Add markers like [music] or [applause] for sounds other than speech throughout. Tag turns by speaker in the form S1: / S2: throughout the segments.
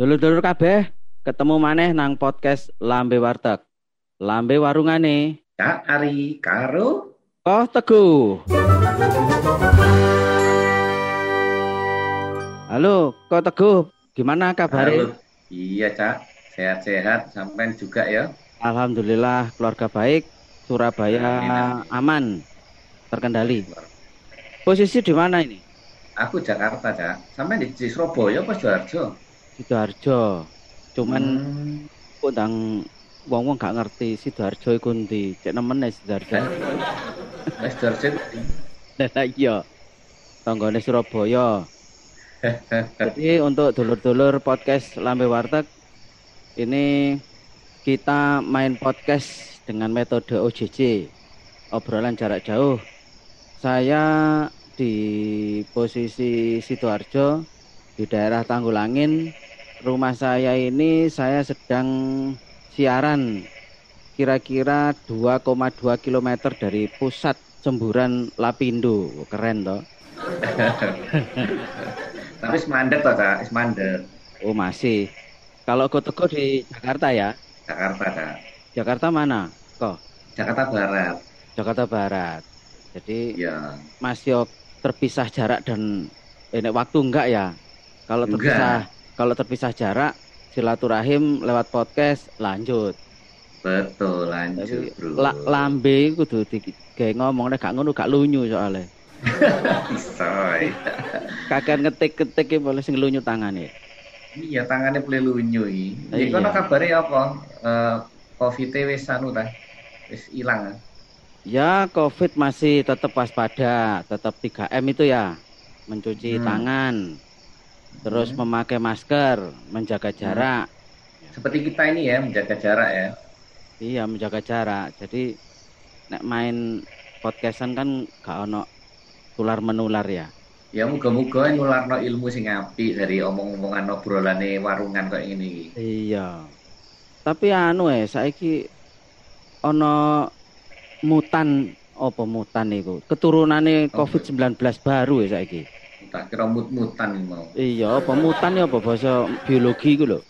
S1: Dulur-dulur kabeh, ketemu maneh nang podcast Lambe Warteg. Lambe warungane.
S2: Kak Ari karo
S1: Oh, Teguh. Halo, kok Teguh? Gimana kabarnya?
S2: Halo. Iya, Cak. Sehat-sehat sampean juga ya.
S1: Alhamdulillah keluarga baik, Surabaya
S2: Amin,
S1: aman, terkendali. Posisi di mana ini?
S2: Aku Jakarta, Cak. Sampean di, di Surabaya apa Sidoarjo?
S1: Sidoarjo. Cuman
S2: Hmm.
S1: kok ndang wong-wong gak ngerti Sidoarjo iku ndi. Cek nemen nek Sidoarjo.
S2: Wes Sidoarjo.
S1: Lah iya. Tanggane Surabaya. [laughs] Jadi untuk dulur-dulur podcast Lambe Warteg ini kita main podcast dengan metode OJJ obrolan jarak jauh. Saya di posisi Sidoarjo di daerah Tanggulangin. Rumah saya ini saya sedang siaran kira-kira 2,2 km dari pusat semburan Lapindo. Keren toh. [laughs]
S2: Tapi semandet toh, Cak. Semandet.
S1: Oh masih. Kalau kau teko di Jakarta ya?
S2: Jakarta, Cak.
S1: Jakarta mana? Kok?
S2: Jakarta Barat.
S1: Jakarta Barat. Jadi
S2: Ya.
S1: masih terpisah jarak dan ini waktu enggak ya? Kalau
S2: Enggak.
S1: Kalau terpisah jarak silaturahim lewat podcast lanjut.
S2: Betul,
S1: Tapi
S2: lanjut, Bro.
S1: la, lambe kudu di kayak ngomong nek gak ngono gak lunyu soalnya. [laughs]
S2: Isoy.
S1: Kakek ngetik-ketik boleh sing lunyu tangane.
S2: Iya, tangannya boleh lunyu iki. Iki kono kabare apa? Eh Covid wis anu ta? Wis ilang.
S1: Ya, Covid masih tetap waspada, tetap 3M itu ya. Mencuci
S2: Hmm.
S1: tangan, terus
S2: Hmm.
S1: memakai masker, menjaga jarak.
S2: Seperti kita ini ya, menjaga jarak ya.
S1: Iya, menjaga jarak. Jadi nek main podcastan kan gak ono tular menular ya.
S2: Ya muga-muga nularno ilmu sing apik dari omong-omongan obrolane warungan kok ini.
S1: Iya. Tapi anu eh saiki ono mutan apa mutan iku? Keturunane
S2: Apa?
S1: Covid-19 baru ya saiki.
S2: Tak kira mut-mutan mau.
S1: Iya, apa mutan ya apa bahasa biologi iku lho.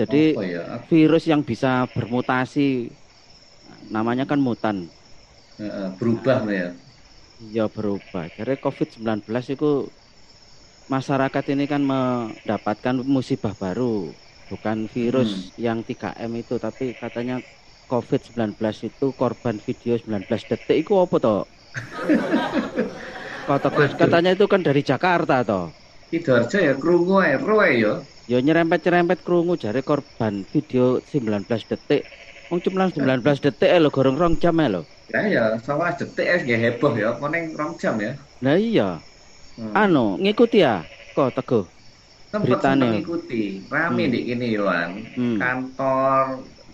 S1: Jadi
S2: ya?
S1: virus yang bisa bermutasi namanya kan mutan.
S2: Berubah ya.
S1: Ya berubah. Jadi COVID-19 itu masyarakat ini kan mendapatkan musibah baru, bukan virus yang 3M itu, tapi katanya COVID-19 itu korban video 19 detik itu apa toh? [laughs]
S2: Waduh.
S1: katanya itu kan dari Jakarta toh.
S2: Sidoarjo ya krungu ae ro ae ya.
S1: Ya nyerempet-nyerempet krungu jare korban video 19 detik. Wong cuma 19 detik lho gorong rong jam lho.
S2: Ya ya, sama detik nggih heboh ya, ning rong jam ya.
S1: Nah iya,
S2: Hmm.
S1: anu ngikuti ya kok teguh.
S2: Tempat
S1: beritane.
S2: ngikuti, rame
S1: Hmm.
S2: di kini Yohan.
S1: Hmm.
S2: Kantor,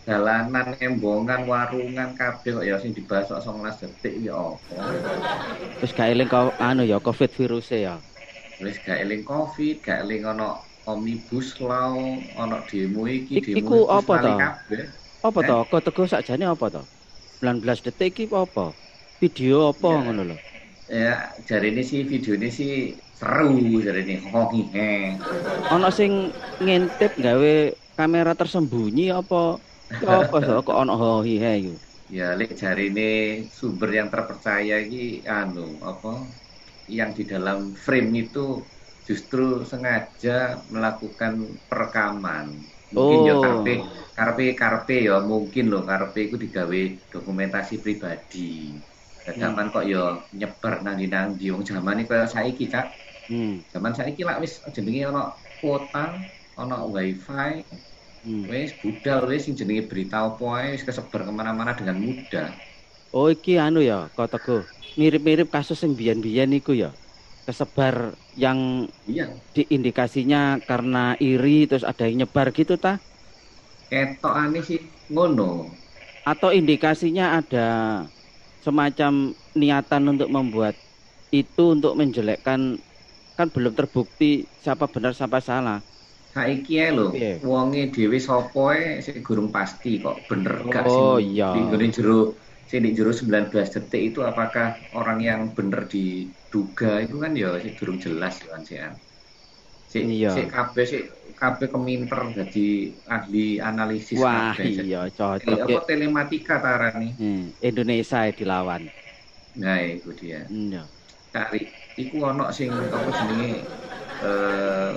S2: jalanan, embongan, warungan kabeh kok ya sing dibahas kok 19 detik ya apa.
S1: Terus gak eling kau anu ya covid virusnya ya.
S2: Wis gak eling Covid, gak eling ono omnibus law, ono demo iki,
S1: Ik-
S2: demo
S1: iku
S2: iki,
S1: apa
S2: kabeh.
S1: Apa
S2: Eh?
S1: toh? Kok teguh sakjane apa toh? 19 detik iki apa? Video apa
S2: Ya.
S1: ngono lho.
S2: Ya, jari ini sih video ini sih seru jari ini hoki he.
S1: Ono sing ngintip gawe kamera tersembunyi apa? Ya Apa kok ono hohi he iku?
S2: Ya, lek ini sumber yang terpercaya ini anu apa? Yang di dalam frame itu justru sengaja melakukan perekaman. Mungkin ya
S1: Oh.
S2: karpe karpe karpe ya mungkin loh karpe itu digawe dokumentasi pribadi. Zaman kok ya nyebar nang nang di wong zaman iki saiki Cak.
S1: Hmm.
S2: Zaman saiki lah wis jenenge ana kuota, ana wifi,
S1: hmm.
S2: wis budal wis sing jenenge berita apa ae wis kesebar ke mana-mana dengan mudah.
S1: Oh iki anu ya, kok teguh. Mirip-mirip kasus yang biyen-biyen iku ya. Kesebar yang
S2: Iya,
S1: diindikasinya karena iri terus ada yang nyebar gitu ta?
S2: ketokane sih ngono.
S1: Atau indikasinya ada semacam niatan untuk membuat itu untuk menjelekkan kan belum terbukti siapa benar siapa salah.
S2: Saiki ae lho,
S1: Piye?
S2: wonge dhewe sapa ae sing gurung pasti kok bener gak
S1: Oh,
S2: sing
S1: iya.
S2: di nggone jero sing di jero 19 detik itu apakah orang yang bener diduga itu kan ya sing durung jelas ya kan sih. Si,
S1: Iya.
S2: si kabeh si kabeh keminter jadi ahli analisis
S1: Wah,
S2: kabeh.
S1: iya cocok.
S2: apa telematika tarani.
S1: Hmm, Indonesia dilawan.
S2: Nah, itu dia.
S1: Iya.
S2: Cari iku ono sing apa jenenge eh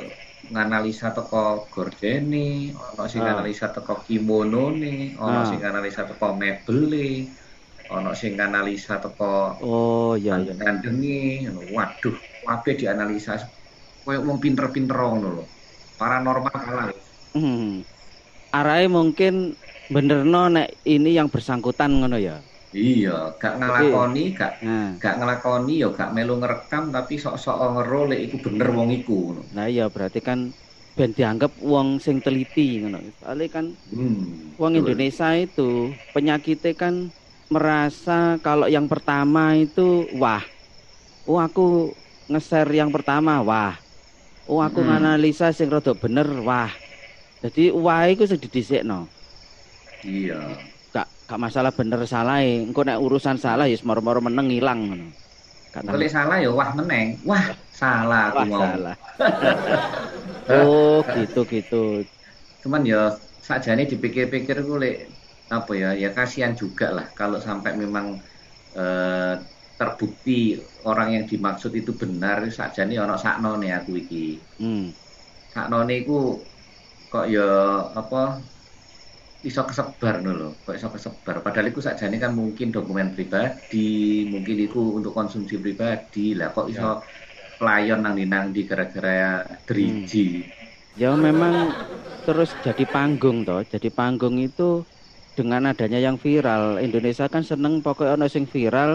S2: nganalisa teko gordene, ono sing
S1: Ah.
S2: analisa teko kimono nih, ono
S1: Ah.
S2: sing analisa teko mebele, ono sing analisa teko
S1: Oh, iya iya.
S2: gandengi, waduh, kabeh dianalisa koyo wong pinter-pinter ngono lho. Paranormal kalah.
S1: Hmm. Arahe mungkin benerno nek ini yang bersangkutan ngono ya.
S2: Iya, gak ngelakoni, gak
S1: Nah,
S2: gak ngelakoni ya gak melu ngerekam tapi sok-sok ngero lek iku bener wong iku
S1: nah iya berarti kan ben dianggap wong sing teliti ngono. Soalnya kan
S2: Hmm.
S1: wong
S2: betul.
S1: Indonesia itu penyakitnya kan merasa kalau yang pertama itu wah. Oh aku nge-share yang pertama wah. Oh aku
S2: Hmm.
S1: nganalisa sing rada bener wah. Jadi wah iku sing didhisikno.
S2: Iya.
S1: Gak masalah bener salah engko nek urusan salah ya moro-moro meneng ilang ngono.
S2: Kalau salah ya wah meneng. Wah, salah
S1: Wah,
S2: mau.
S1: salah. oh, gitu gitu.
S2: Cuman ya sakjane dipikir-pikir lek apa ya ya kasihan juga lah kalau sampai memang eh, terbukti orang yang dimaksud itu benar sakjane ono saknone aku iki.
S1: Hmm.
S2: saknone iku kok ya apa iso kesebar lho, kok iso kesebar. Padahal iku sakjane kan mungkin dokumen pribadi, mungkin iku untuk konsumsi pribadi. Lah kok iso pelayon nang nang di gara-gara driji.
S1: Ya memang terus jadi panggung toh. Jadi panggung itu dengan adanya yang viral. Indonesia kan seneng pokoknya ono sing viral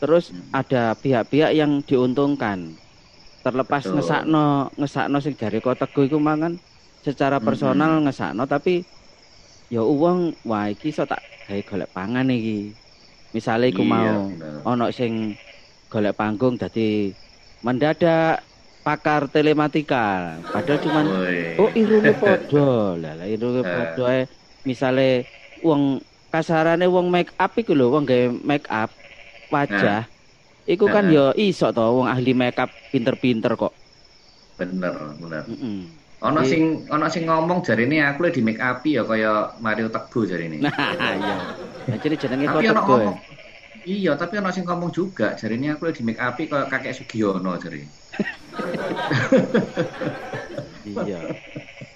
S1: terus
S2: Hmm.
S1: ada pihak-pihak yang diuntungkan. Terlepas
S2: Betul.
S1: ngesakno ngesakno sing jari kotekku iku mangan secara
S2: Mm-mm.
S1: personal ngesakno tapi ya uang wah iki iso tak gawe golek pangan iki. Misalnya iku
S2: Iya,
S1: mau ono sing golek panggung dadi mendadak pakar telematika. Padahal cuman
S2: Woi.
S1: Oh irune [laughs] padha. Lah lah irune padha ae misale wong kasarane wong make up iku lho wong gawe make up wajah. Iku kan
S2: Eh.
S1: ya iso to wong ahli make up pinter-pinter kok.
S2: bener, bener.
S1: Heeh.
S2: Ono
S1: Jadi-
S2: sing ono sing ngomong jarine aku di make up ya kaya Mario Teguh jarine.
S1: Nah, iya. Nah, jadi jenenge
S2: tapi
S1: kok
S2: ngomong Iya, tapi ono sing ngomong juga jarine aku di make up kaya kakek Sugiono jarine.
S1: Iya.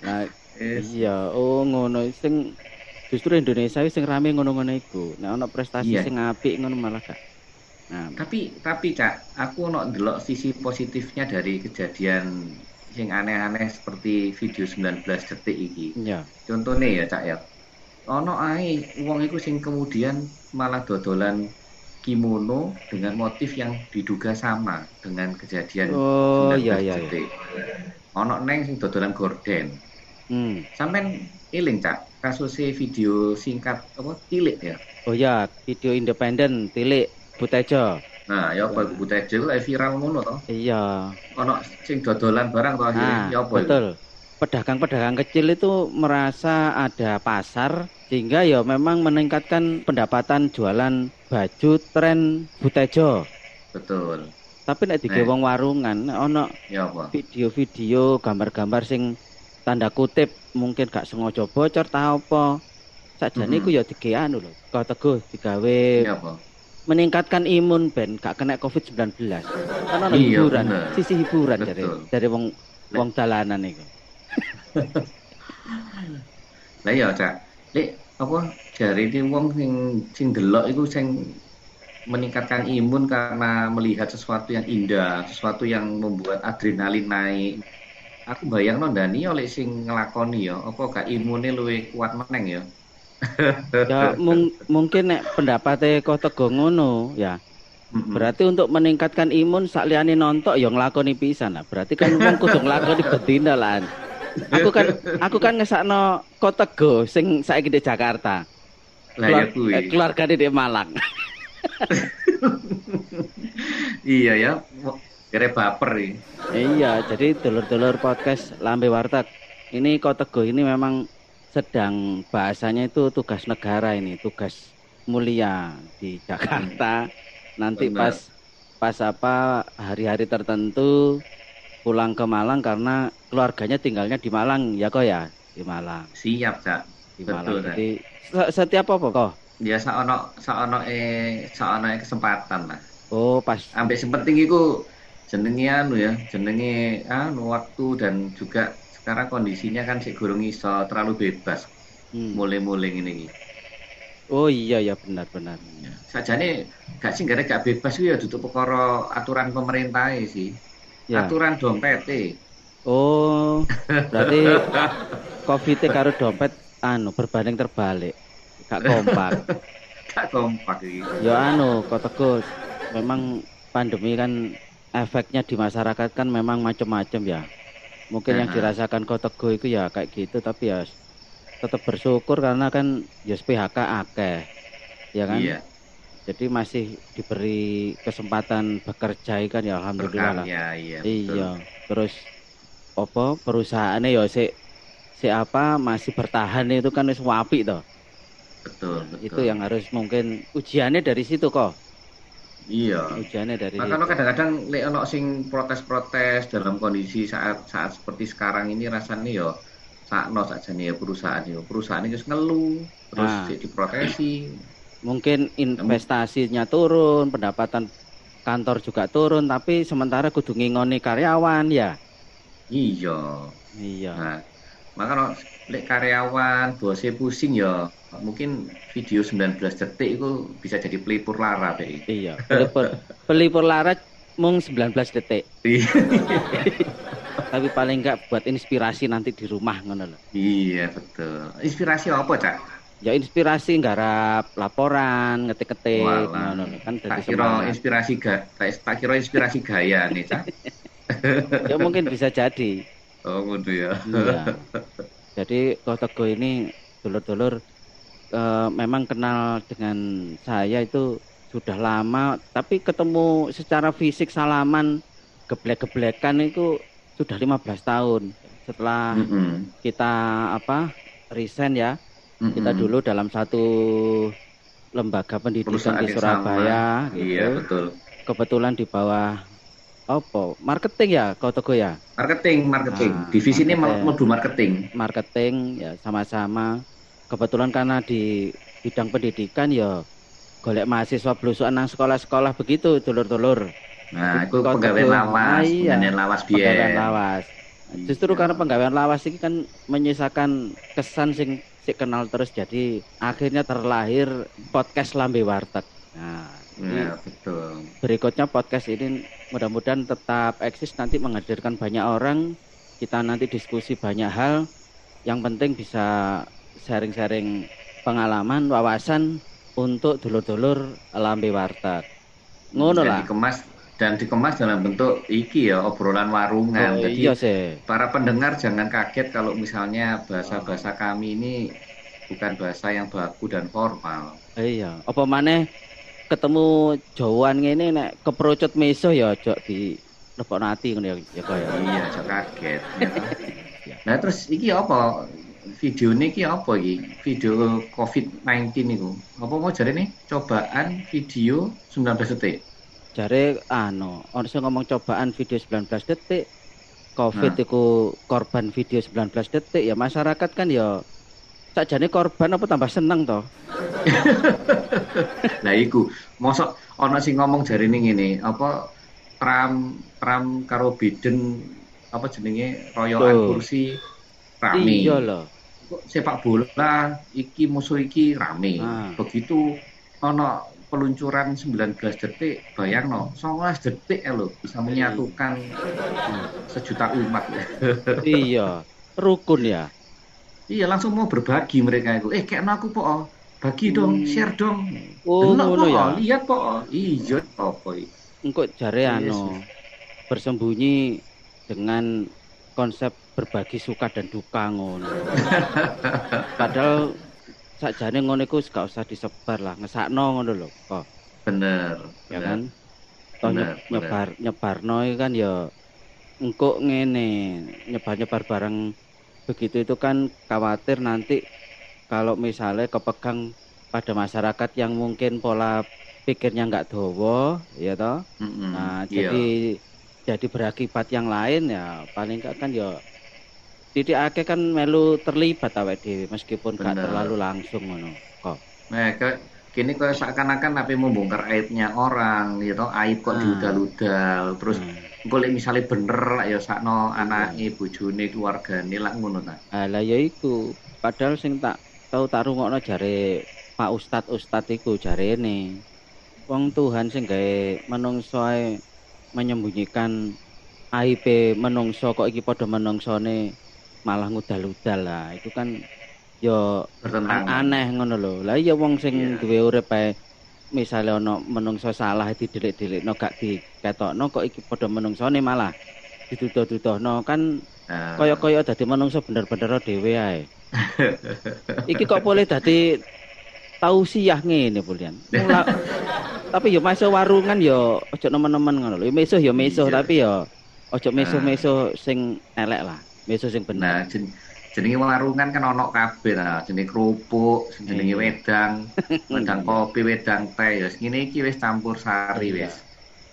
S1: Nah,
S2: Yes.
S1: iya, oh ngono sing justru Indonesia sing rame ngono-ngono iku. Nek ono prestasi
S2: Iya.
S1: sing apik ngono malah gak. Nah,
S2: Tapi tapi Cak, aku ono ndelok sisi positifnya dari kejadian sing aneh-aneh seperti video 19 detik iki.
S1: iya.
S2: Contohnya ya Cak ya. Ono ae wong iku sing kemudian malah dodolan kimono dengan motif yang diduga sama dengan kejadian
S1: Oh,
S2: 19
S1: iya iya iya.
S2: detik. Ono neng sing dodolan gorden.
S1: Hmm.
S2: Sampai iling Cak, kasusnya video singkat apa tilik ya.
S1: Oh ya, video independen tilik Butejo.
S2: Nah, ya apa iku butejo lek viral ngono to.
S1: Iya.
S2: Ono sing dodolan barang to akhirnya
S1: Nah,
S2: ya apa
S1: betul. Pedagang-pedagang kecil itu merasa ada pasar sehingga ya memang meningkatkan pendapatan jualan baju tren Butejo.
S2: Betul.
S1: Tapi nek dige wong warungan ono
S2: Ya apa?
S1: video-video gambar-gambar sing tanda kutip mungkin gak sengaja bocor ta apa. Sakjane
S2: Mhm.
S1: iku ya dige anu lho, kau teguh digawe
S2: Ya apa?
S1: Meningkatkan imun ben gak kena COVID-19. Kan ono
S2: Iya,
S1: hiburan,
S2: bener.
S1: sisi hiburan dari
S2: Betul.
S1: dari wong wong dalanan iku. [laughs]
S2: Lah ya, Cak. Lek apa jari ini wong sing sing delok iku sing meningkatkan imun karena melihat sesuatu yang indah, sesuatu yang membuat adrenalin naik. Aku bayang Dani oleh sing ngelakoni ya, apa gak imunnya luwih kuat meneng ya.
S1: Ya mung- mungkin nek pendapatnya kau teguh ngono ya. Berarti untuk meningkatkan imun sakliyane nontok ya nglakoni pisan lah. Berarti kan wong kudu nglakoni betina lah. Aku kan aku kan ngesakno kau teguh sing saiki di Jakarta.
S2: Lah ya kuwi.
S1: eh, keluargane di Malang. [laughs]
S2: Iya ya. Kira baper iki.
S1: Iya, jadi dulur-dulur podcast Lambe Warteg. Ini kau teguh ini memang sedang bahasanya itu tugas negara ini, tugas mulia di Jakarta. Nanti
S2: Benar.
S1: pas pas apa hari-hari tertentu pulang ke Malang karena keluarganya tinggalnya di Malang ya kok ya di Malang.
S2: Siap, Cak.
S1: Di
S2: Betul,
S1: Malang.
S2: Cak.
S1: Jadi se- setiap apa kok?
S2: Ya saono saono eh saono kesempatan lah.
S1: Oh pas
S2: Ambek sing penting iku jenenge anu ya, jenenge anu waktu dan juga sekarang kondisinya kan sik gurung iso terlalu bebas
S1: hmm.
S2: mulai-mulai iki.
S1: Oh iya ya benar-benar.
S2: Ya. Sajane gak sih gara gak bebas ya duduk perkara aturan pemerintah sih.
S1: Ya.
S2: Aturan dompet e.
S1: Oh berarti [laughs] COVID karo dompet anu berbanding terbalik. Gak kompak. [laughs]
S2: Gak kompak iki.
S1: ya anu kok. Memang pandemi kan efeknya di masyarakat kan memang macam-macam ya. Mungkin yang dirasakan kok teguh itu ya kayak gitu tapi ya tetap bersyukur karena kan ya PHK akeh. Ya kan?
S2: Iya,
S1: Jadi masih diberi kesempatan bekerja kan ya alhamdulillah lah.
S2: berkarya iya.
S1: Iya. Terus apa perusahaannya ya si si apa masih bertahan itu kan wis wapi toh.
S2: Betul, betul.
S1: Itu yang harus mungkin ujiannya dari situ kok.
S2: Iya.
S1: Ujiannya dari
S2: Makanya kadang-kadang lek ono sing protes-protes dalam kondisi saat saat seperti sekarang ini rasanya yo sakno sakjane ya perusahaan yo. Perusahaan itu ngeluh terus
S1: Nah.
S2: diprotesi.
S1: Mungkin investasinya turun, pendapatan kantor juga turun, tapi sementara kudu ngingoni karyawan ya.
S2: Iya.
S1: Iya.
S2: Nah, makanya lek karyawan bosnya pusing ya mungkin video 19 detik itu bisa jadi pelipur lara deh.
S1: Iya. Pelipur pelipur larat mung 19 detik. Tapi paling enggak buat inspirasi nanti di rumah ngono lho.
S2: iya betul. Inspirasi apa cak?
S1: Ya inspirasi nggarap laporan, ngetik-ngetik ngono lho. kan
S2: Tak kira
S1: semangat.
S2: inspirasi ga, tak, tak kira inspirasi gaya nih cak. [laughs]
S1: Ya mungkin bisa jadi.
S2: Oh gitu ya.
S1: Iya. Jadi Kotego ini dulur-dulur eh, memang kenal dengan saya itu sudah lama, tapi ketemu secara fisik salaman geblek-geblekan itu sudah 15 tahun. Setelah
S2: Mm-mm.
S1: kita apa resign ya, kita
S2: Mm-mm.
S1: dulu dalam satu lembaga pendidikan
S2: Perusahaan
S1: di Surabaya
S2: sama.
S1: gitu.
S2: Iya betul.
S1: Kebetulan di bawah apa? Marketing ya, Kotego ya?
S2: Marketing, marketing.
S1: Ah,
S2: Divisi ini
S1: marketing.
S2: mlebu marketing.
S1: marketing ya sama-sama kebetulan karena di bidang pendidikan ya golek mahasiswa belusukan nang sekolah-sekolah begitu dulur-dulur
S2: Nah, itu pegawai lawas,
S1: Ah, iya.
S2: pegawai lawas
S1: pegawaian
S2: biyen.
S1: lawas justru
S2: Iya.
S1: karena pegawaian lawas ini kan menyisakan kesan sing sik kenal terus jadi akhirnya terlahir podcast Lambe Warteg nah
S2: Nah, betul.
S1: berikutnya podcast ini mudah-mudahan tetap eksis nanti menghadirkan banyak orang kita nanti diskusi banyak hal yang penting bisa sharing-sharing pengalaman wawasan untuk dulur-dulur lambe warteg ngono lah
S2: dikemas dan dikemas dalam bentuk iki ya obrolan warungan.
S1: oh,
S2: Jadi
S1: iya sih
S2: para pendengar jangan kaget kalau misalnya bahasa-bahasa kami ini bukan bahasa yang baku dan formal.
S1: iya apa maneh ketemu jauhan ngene nek keprocot meso ya ojo di lepok nati ngono ya ya kaya
S2: Iya, saya kaget. [laughs] Nah, terus iki apa? Video ini iki apa iki? Video COVID-19 itu. Apa mau jadi nih? Cobaan video 19 detik.
S1: Jare anu, ono sing ngomong cobaan video 19 detik. Covid
S2: Nah.
S1: iku korban video 19 detik ya masyarakat kan ya sakjane korban apa tambah seneng toh. [laughs]
S2: Nah, iku mosok ono sing ngomong jari ini ngene, apa Trump Trump karo Biden apa jenenge royokan kursi rame.
S1: Iya loh.
S2: Sepak bola iki musuh iki rame.
S1: Ah.
S2: Begitu ono peluncuran 19 detik, bayang no, 19 detik ya lo bisa menyatukan sejuta umat. [laughs]
S1: iya, rukun ya.
S2: iya langsung mau berbagi mereka itu. Eh kayak aku po, bagi dong,
S1: Hmm.
S2: share dong.
S1: Oh, ngono
S2: Po,
S1: ya.
S2: Lihat po, iya apa iki?
S1: Engko jare anu bersembunyi dengan konsep berbagi suka dan duka ngono. [laughs] Padahal sakjane ngono iku gak usah disebar lah, ngesakno ngono lho. Kok.
S2: Bener,
S1: ya
S2: bener.
S1: kan toh
S2: Bener,
S1: nye- nyebar nyebarno iki kan ya engko ngene nyebar-nyebar barang begitu itu kan khawatir nanti kalau misalnya kepegang pada masyarakat yang mungkin pola pikirnya nggak dowo ya toh
S2: Mm-mm,
S1: nah
S2: iya.
S1: jadi jadi berakibat yang lain ya paling gak kan ya titik akeh kan melu terlibat awake dhewe meskipun gak terlalu langsung ngono kok.
S2: Nah, ke, kini kok seakan-akan tapi membongkar aibnya orang gitu aib kok hmm. diudal-udal terus hmm. golek misalnya bener lah ya sakno anake bojone keluargane lah ngono ta.
S1: Lah ya iku padahal sing tak tau tak rungokno jare Pak Ustad Ustad iku jarene wong Tuhan sing gawe menungso menyembunyikan aib menungso kok iki padha menungsone malah ngudal-udal lah itu kan yo aneh ngono lho. Lah iya wong sing yeah. duwe urip ae misale ana menungso salah didelik-delikno gak diketokno kok iki padha menungsone malah dituduh-tuduhno kan uh. kaya-kaya dadi menungso bener-bener dhewe ae. [laughs] iki kok boleh dadi tausiah ngene Bulian. [laughs] tapi yo masuk warungan yo ojo nemen-nemen ngono lho. Mesuh yo mesuh iya. tapi yo ojo mesuh-mesuh sing elek lah. Mesuh sing bener. Nah,
S2: jenenge warungan kan ono kabeh lah jenenge kerupuk jenenge iya. wedang [laughs] wedang kopi wedang teh ya ngene iki wis campur sari iya. wis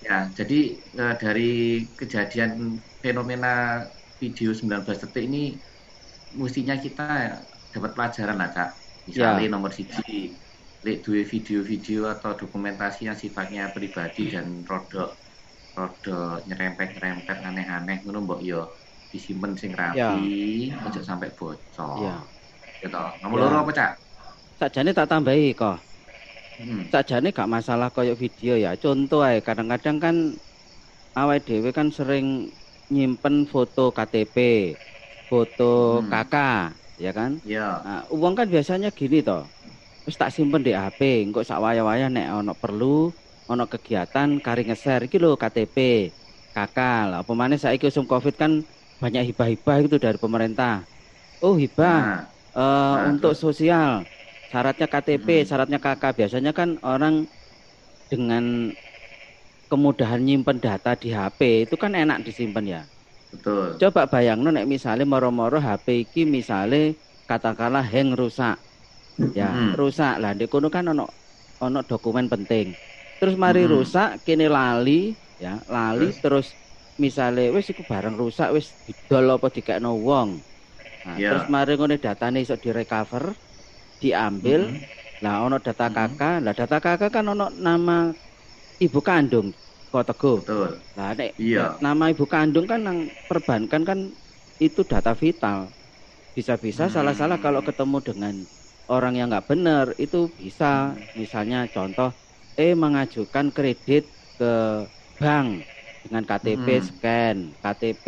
S2: ya jadi uh, dari kejadian fenomena video 19 detik ini mestinya kita dapat pelajaran lah kak misalnya ya. nomor siji dua video-video atau dokumentasi yang sifatnya pribadi dan rodok rodok nyerempet-nyerempet aneh-aneh ngono mbok yo disimpan sing rapi, ya. aja sampai bocor. Ya. Gitu. Nomor ya. loro apa, Cak?
S1: Sakjane tak tambahi kok. Hmm. Sakjane gak masalah koyo video ya. Contoh ae kadang-kadang kan awake dhewe kan sering nyimpen foto KTP, foto hmm. kakak, ya kan?
S2: Iya.
S1: Nah, uang kan biasanya gini toh. Terus tak simpen di HP, engko sak waya-waya nek ono perlu, ono kegiatan kari nge-share iki lho KTP. Kakak lah, pemane saiki usum Covid kan banyak hibah-hibah itu dari pemerintah. Oh hibah nah, uh, nah, untuk sosial, syaratnya KTP, hmm. syaratnya KK. Biasanya kan orang dengan kemudahan nyimpen data di HP itu kan enak disimpan ya.
S2: Betul.
S1: Coba bayang nek misalnya moro-moro HP iki misalnya katakanlah hang rusak. Ya, hmm. rusak lah di kono kan ono ono dokumen penting. Terus mari hmm. rusak kini lali ya, lali terus, terus misale wis iku barang rusak wis didol apa dikekno wong. Nah, yeah. terus mari ngene datane iso direcover, diambil. Mm -hmm. Lah ono data mm-hmm. kakak, mm -hmm. lah data kakak kan ono nama ibu kandung kok teguh.
S2: Betul.
S1: Lah nek yeah. nama ibu kandung kan nang perbankan kan itu data vital. Bisa-bisa hmm. salah-salah kalau ketemu dengan orang yang nggak benar itu bisa misalnya contoh eh mengajukan kredit ke bank dengan KTP hmm. scan, KTP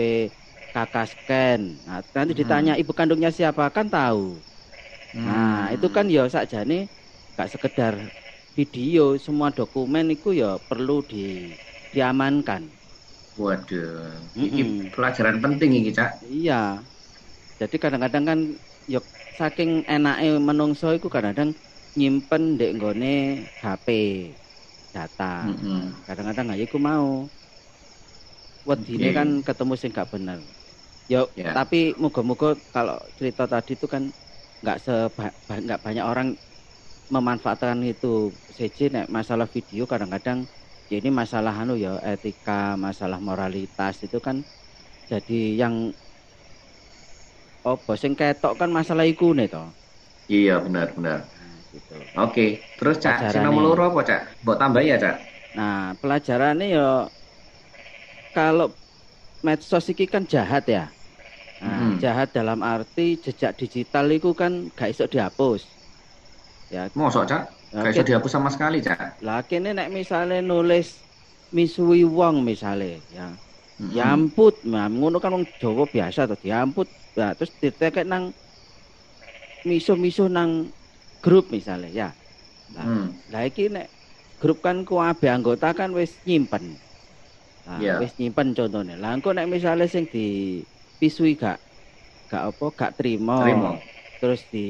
S1: kakak scan. Nah, nanti hmm. ditanya ibu kandungnya siapa kan tahu. Hmm. Nah, itu kan ya sakjane gak sekedar video, semua dokumen itu ya perlu di diamankan.
S2: Waduh, ini pelajaran penting ini, Cak.
S1: Iya. Jadi kadang-kadang kan yuk saking enaknya menungso itu kadang-kadang nyimpen dek nggone HP data. Kadang-kadang mm -hmm. aku mau wedine okay. kan ketemu sing gak bener. Yo, yeah. tapi moga-moga kalau cerita tadi itu kan nggak seba nggak banyak orang memanfaatkan itu. CJ nek masalah video kadang-kadang ya ini masalah anu ya etika, masalah moralitas itu kan jadi yang oh sing ketok kan masalah iku nih toh.
S2: Iya benar benar. Nah, gitu. Oke, terus cak nomor loro apa cak? Mbok tambah ya cak?
S1: Nah pelajarannya ya kalau medsos ini kan jahat ya. Nah, hmm. jahat dalam arti jejak digital itu kan gak iso dihapus.
S2: Ya. Mosok, Cak? Gak iso dihapus sama sekali, Cak.
S1: Lah kene nek misalnya nulis misui wong misalnya ya. Hmm. Yamput, nah, ngono kan wong Jawa biasa tuh diamput. Ya, terus ditekek nang misu-misu nang grup misalnya ya. Nah, hmm. lah iki nek grup kan kuabe anggota kan wis nyimpen. Nah, yeah. wis nyimpen contohnya. Lah engko nek misale sing dipisui gak gak apa gak terima. Terima. Terus di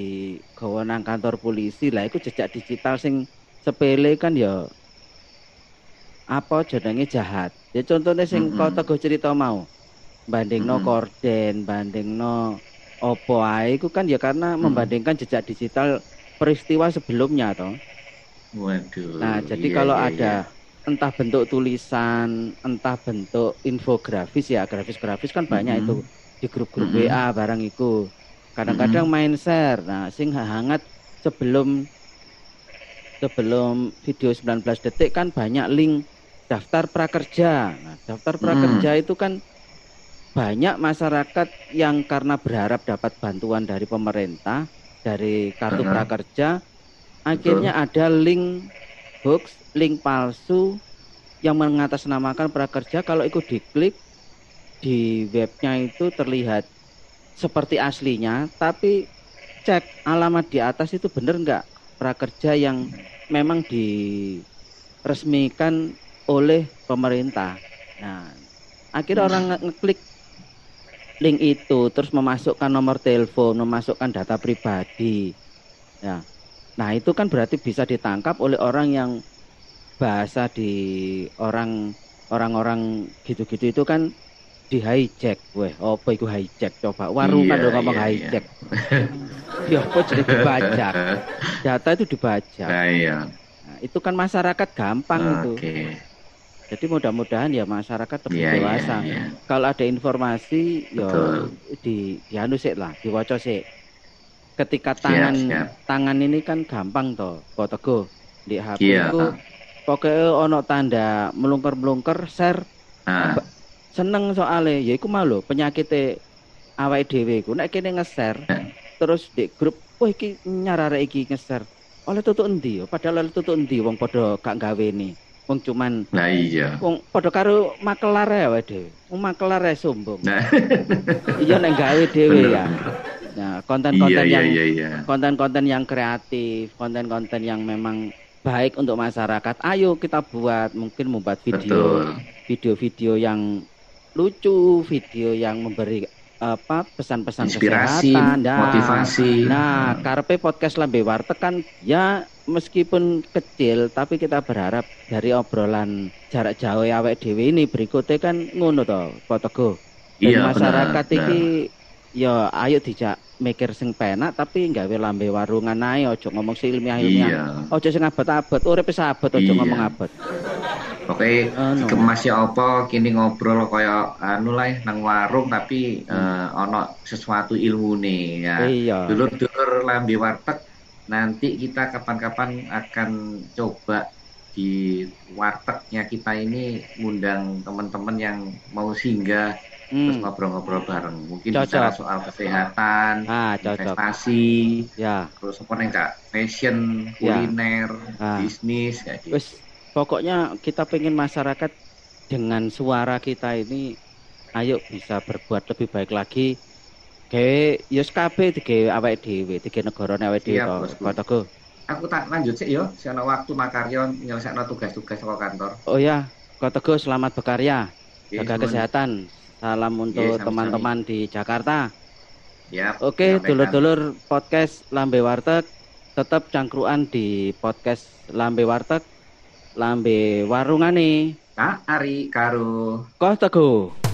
S1: gawa nang kantor polisi lah iku jejak digital sing sepele kan ya apa jenenge jahat. Ya contohnya sing mm -hmm. kau teguh cerita mau. Bandingno mm -hmm. korden, bandingno opo ae iku kan ya karena mm -hmm. membandingkan jejak digital peristiwa sebelumnya toh.
S2: Waduh.
S1: Nah, jadi iya, kalau iya, ada iya entah bentuk tulisan, entah bentuk infografis ya, grafis-grafis kan banyak mm -hmm. itu di grup-grup mm -hmm. WA barang itu. Kadang-kadang mm -hmm. main share. Nah, sing hangat sebelum sebelum video 19 detik kan banyak link daftar prakerja. Nah, daftar prakerja mm. itu kan banyak masyarakat yang karena berharap dapat bantuan dari pemerintah dari kartu -huh. prakerja akhirnya Betul. ada link hoax, link palsu yang mengatasnamakan prakerja kalau ikut diklik di webnya itu terlihat seperti aslinya tapi cek alamat di atas itu benar nggak prakerja yang memang diresmikan oleh pemerintah. Nah, akhirnya orang ngeklik link itu terus memasukkan nomor telepon, memasukkan data pribadi. Ya. Nah, itu kan berarti bisa ditangkap oleh orang yang bahasa di orang orang-orang gitu-gitu itu kan di hijack weh apa itu hijack coba warung kan ngomong iya, hijack iya. [laughs] ya apa jadi dibajak [laughs] data itu dibajak nah, iya. nah, itu kan masyarakat gampang okay. itu jadi mudah-mudahan ya masyarakat lebih yeah, iya, dewasa. Yeah, yeah. Kalau ada informasi ya di dianu sih lah, diwaca. Ketika tangan siap, siap. tangan ini kan gampang toh, fotoku di HP yeah. itu pokoknya ono tanda melungker-melungker share. Nah. Seneng soalnya, ya iku malu penyakit awake dhewe iku nek kene nge-share yeah. terus di grup wah iki nyarare iki nge-share. Oleh tutuk endi? Padahal oleh tutuk endi wong padha gak gawe nih wong cuman
S2: nah iya.
S1: Wong padha karo makelar ya wae dhewe. Wong makelar ya sombong. Nah. [laughs] iya nek gawe dhewe ya. Nah konten-konten iya, iya, yang iya, iya. konten-konten yang kreatif konten-konten yang memang baik untuk masyarakat ayo kita buat mungkin membuat video. Video-video yang lucu video yang memberi apa pesan-pesan kesehatan
S2: dan motivasi.
S1: Nah, karpe podcast Lambe Warteg kan ya meskipun kecil tapi kita berharap dari obrolan jarak jauh awet dewi ini berikutnya kan ngono to, Potego. iya, masyarakat benar, iki ya ayo dijak mikir sing penak tapi nggawe lambe warungan ae ojo ngomong si ilmiah ilmiah. Iya. Ojo sing abot-abot, urip abot ojo iya. ngomong abot.
S2: Oke, ya apa kini ngobrol kaya anu lah nang warung tapi hmm. uh, ono sesuatu ilmu nih ya. Iya. Dulur-dulur lambe warteg nanti kita kapan-kapan akan coba di wartegnya kita ini ngundang teman-teman yang mau singgah hmm. terus ngobrol-ngobrol bareng. Mungkin cocok. bicara soal kesehatan, ah, investasi, ya. terus apa nih kak, fashion, ya. kuliner, ah. bisnis kayak gitu.
S1: Pokoknya kita pengen masyarakat dengan suara kita ini ayo bisa berbuat lebih baik lagi. Gawe yus kabeh digawe awake dhewe digawe negarane awake dhewe kok
S2: aku tak lanjut sih yo. Ana waktu makaryo nyelesaikan tugas-tugas ke kantor.
S1: Oh ya Kok selamat berkarya. Jaga kesehatan. Salam untuk teman-teman di Jakarta. Ya. Oke, dulur-dulur podcast Lambe Warteg. Tetap cangkruan di podcast Lambe Warteg lambe warungane.
S2: Kak Ari karo.
S1: Teguh